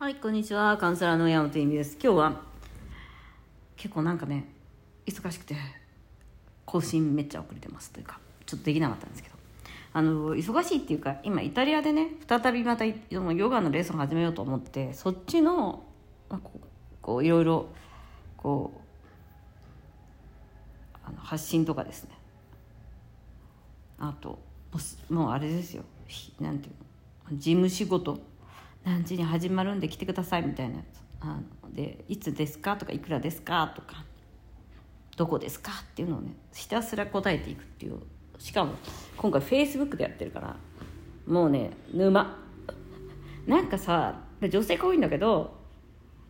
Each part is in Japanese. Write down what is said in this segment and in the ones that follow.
はい、こんにちは。カウンセラーの山本由美です。今日は結構なんかね、忙しくて更新めっちゃ遅れてますというか、ちょっとできなかったんですけど、あの忙しいっていうか、今イタリアでね、再びまたヨガのレッスンを始めようと思って、そっちのまあこうこういろいろこうあの発信とかですね。あともうあれですよ。なんていうの、事務仕事。何時に始まるんで来てくださいみたいな。やつあのでいつですかとかいくらですかとかどこですかっていうのをねひたすら答えていくっていう。しかも今回フェイスブックでやってるからもうね沼。なんかさ女性が多いんだけど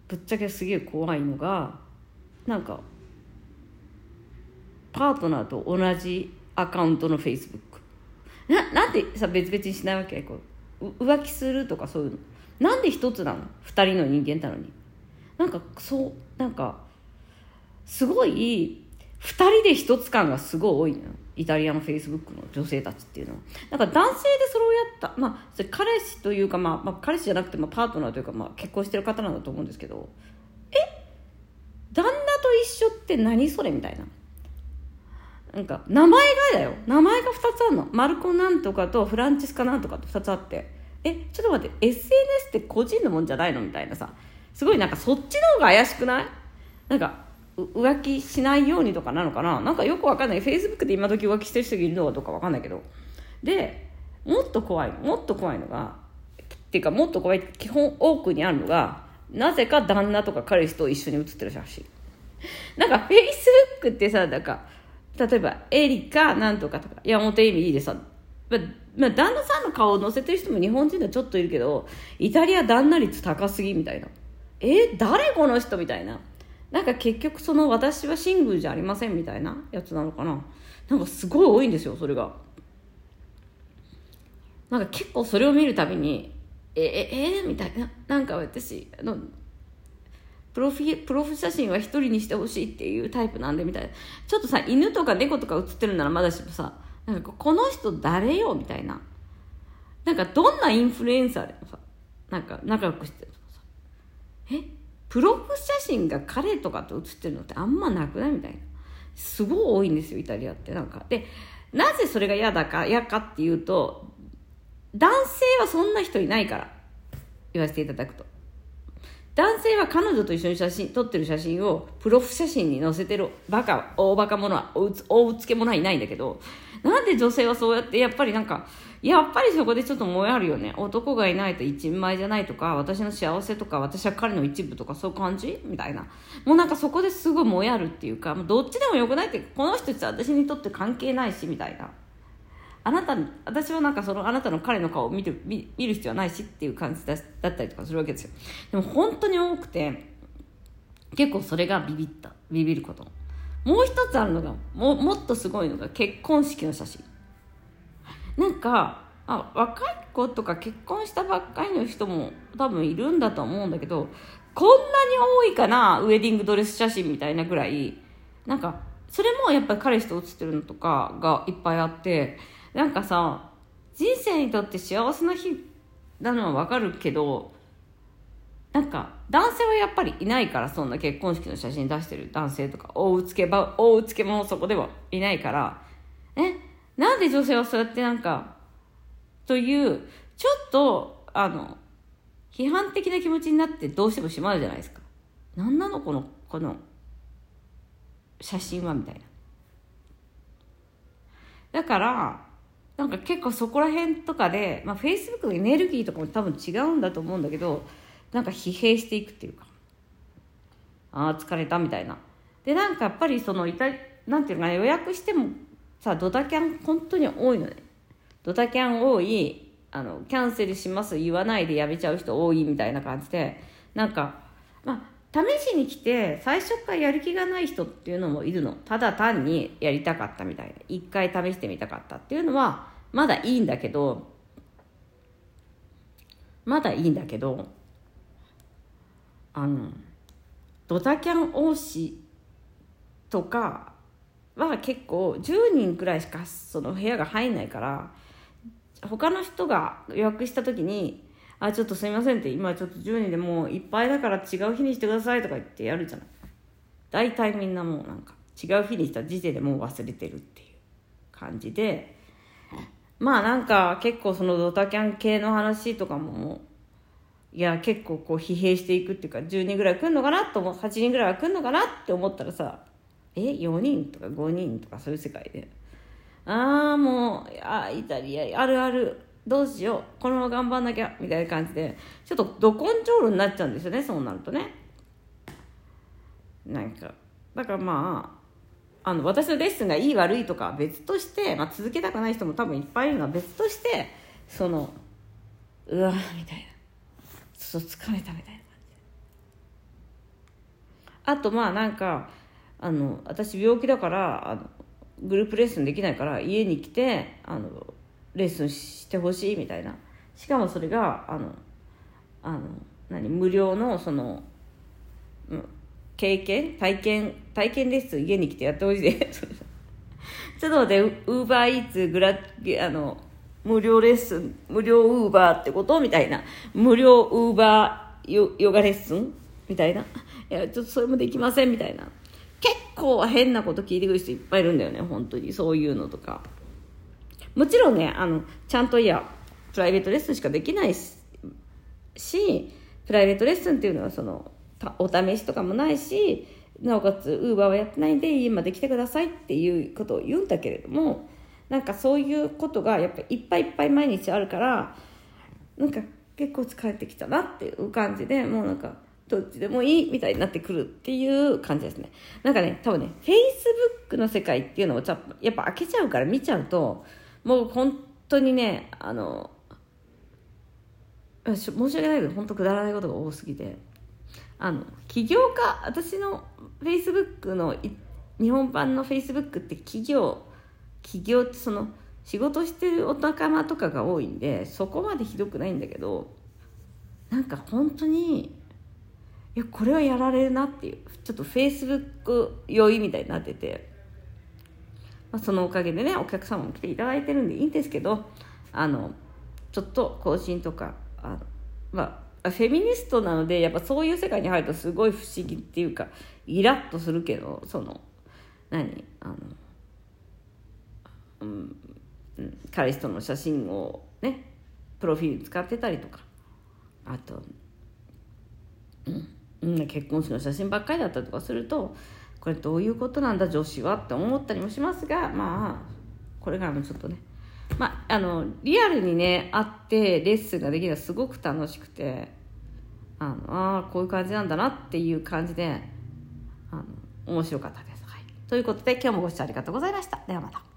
ぶっちゃけすげえ怖いのがなんかパートナーと同じアカウントのフェイスブック。ななんでさ別々にしないわけ？こう浮気するとかそういうの。なんで一つなの？二人の人間なのに。なんかそうなんかすごい二人で一つ感がすごい多いのよ。イタリアのフェイスブックの女性たちっていうのは。なんか男性でそれをやったまあ彼氏というか、まあ、まあ彼氏じゃなくて、ま、パートナーというか、まあ、結婚してる方なんだと思うんですけど。え？旦那と一緒って何それみたいな。なんか名前がだよ。名前が2つあるの。マルコなんとかとフランチスカなんとかと2つあって。えちょっと待って SNS って個人のもんじゃないのみたいなさ。すごいなんかそっちの方が怪しくない？なんか浮気しないようにとかなのかな？なんかよくわかんない。フェイスブックで今時浮気してる人いるのかどうかわかんないけど。でもっと怖いもっと怖いのがっていうかもっと怖い基本多くにあるのがなぜか旦那とか彼氏と一緒に写ってる写真。なんかフェイスブックってさなんか例えばエリカなんとかとか。山本恵美いいでさまあ、旦那さんの顔を載せてる人も日本人ではちょっといるけどイタリア旦那率高すぎみたいな。え誰この人みたいな。なんか結局その私はシングルじゃありませんみたいなやつなのかな。なんかすごい多いんですよそれが。なんか結構それを見るたびにえええみたいな。なんか私あのプロフィプロフ写真は一人にしてほしいっていうタイプなんでみたいな。ちょっとさ犬とか猫とか写ってるならまだしもさなんかこの人誰よ？みたいな。なんかどんなインフルエンサーでもさなんか仲良くしてるとかさ。え？プロフ写真が彼とかと写ってるのってあんまなくない？みたいな。すごい多いんですよイタリアって。なんか。でなぜそれが嫌だか嫌かっていうと男性はそんな人いないから。言わせていただくと。男性は彼女と一緒に写真撮ってる写真をプロフ写真に載せてるバカ大バカ者は大うつ大うつけ者はいないんだけどなんで女性はそうやってやっぱりなんかやっぱりそこでちょっと燃えあるよね。男がいないと一人前じゃないとか私の幸せとか私は彼の一部とかそういう感じ？みたいな。もうなんかそこですごい燃えあるっていうかもうどっちでもよくないってこの人って私にとって関係ないしみたいな。あなた私はなんかそのあなたの彼の顔を見て見見る必要はないしっていう感じだだったりとかするわけですよ。でも本当に多くて結構それがビビった。ビビること。もう一つあるのがももっとすごいのが結婚式の写真。なんかあ若い子とか結婚したばっかりの人も多分いるんだと思うんだけどこんなに多いかなウェディングドレス写真みたいなぐらい。なんかそれもやっぱり彼氏と写ってるのとかがいっぱいあってなんかさ人生にとって幸せな日なのは分かるけどなんか男性はやっぱりいないからそんな結婚式の写真出してる男性とか大うつけば大うつけもそこではいないからえなんで女性はそうやってなんかというちょっとあの批判的な気持ちになってどうしてもしまうじゃないですか。何なのこのこの写真はみたいな。だからなんか結構そこら辺とかで、まあ、Facebook のエネルギーとかも多分違うんだと思うんだけどなんか疲弊していくっていうか。ああ疲れたみたいな。でなんかやっぱりそのいたなんていうか予約してもさドタキャン本当に多いのね。ドタキャン多いあのキャンセルします言わないでやめちゃう人多いみたいな感じで。なんかまあ試しに来て最初からやる気がない人っていうのもいるの。ただ単にやりたかったみたいな。一回試してみたかったっていうのはまだいいんだけどまだいいんだけどあのドタキャン推しとかは結構10人くらいしかその部屋が入んないから他の人が予約した時にあちょっとすいませんって今ちょっと10人でもういっぱいだから違う日にしてくださいとか言ってやるじゃない。大体みんなもうなんか違う日にした時点でもう忘れてるっていう感じで。まあなんか結構そのドタキャン系の話とかもいや結構こう疲弊していくっていうか10人ぐらい来るのかなと思う8人ぐらいは来るのかなって思ったらさえ4人とか5人とかそういう世界で。ああもうあイタリアあるあるどうしようこのまま頑張んなきゃみたいな感じでちょっとど根性論になっちゃうんですよねそうなるとね。なんかだからまああの私のレッスンがいい悪いとか別として、まあ、続けたくない人も多分いっぱいいるのは別としてそのうわみたいな。ちょっと疲れたみたいな感じ。あとまあなんかあの私病気だからあのグループレッスンできないから家に来てあのレッスンしてほしいみたいな。しかもそれがあのあの何無料のその、うん、経験体験体験レッスン。家に来てやってほしいでちょっと待ってウーバーイーツグラあの無料レッスン無料ウーバーってことみたいな。無料ウーバーヨヨガレッスン？みたいな。いやちょっとそれもできませんみたいな。結構変なこと聞いてくる人いっぱいいるんだよね本当に。そういうのとか。もちろんねあのちゃんといやプライベートレッスンしかできないしプライベートレッスンっていうのはそのお試しとかもないしなおかつウーバーはやってないんで家まで来てくださいっていうことを言うんだけれどもなんかそういうことがやっぱいっぱいいっぱい毎日あるからなんか結構疲れてきたなっていう感じでもうなんかどっちでもいいみたいになってくるっていう感じですね。なんかね多分ね Facebook の世界っていうのをやっぱ開けちゃうから見ちゃうともう本当にねあの申し訳ないけど本当くだらないことが多すぎてあの起業家私の Facebook の日本版の Facebook って企業起業ってその仕事してるお仲間とかが多いんでそこまでひどくないんだけどなんか本当にいやこれはやられるなっていうちょっとフェイスブック酔いみたいになってて、まあ、そのおかげでねお客様も来ていただいてるんでいいんですけどあのちょっと更新とかあのまあフェミニストなのでやっぱそういう世界に入るとすごい不思議っていうかイラッとするけどその何？あの、彼氏との写真をねプロフィール使ってたりとかあと、うん、結婚式の写真ばっかりだったりとかするとこれどういうことなんだ女子はって思ったりもしますがまあこれからもちょっとねまあ、あのリアルにね会ってレッスンができるのはすごく楽しくてあのあこういう感じなんだなっていう感じであの面白かったです。はい、ということで今日もご視聴ありがとうございました。ではまた。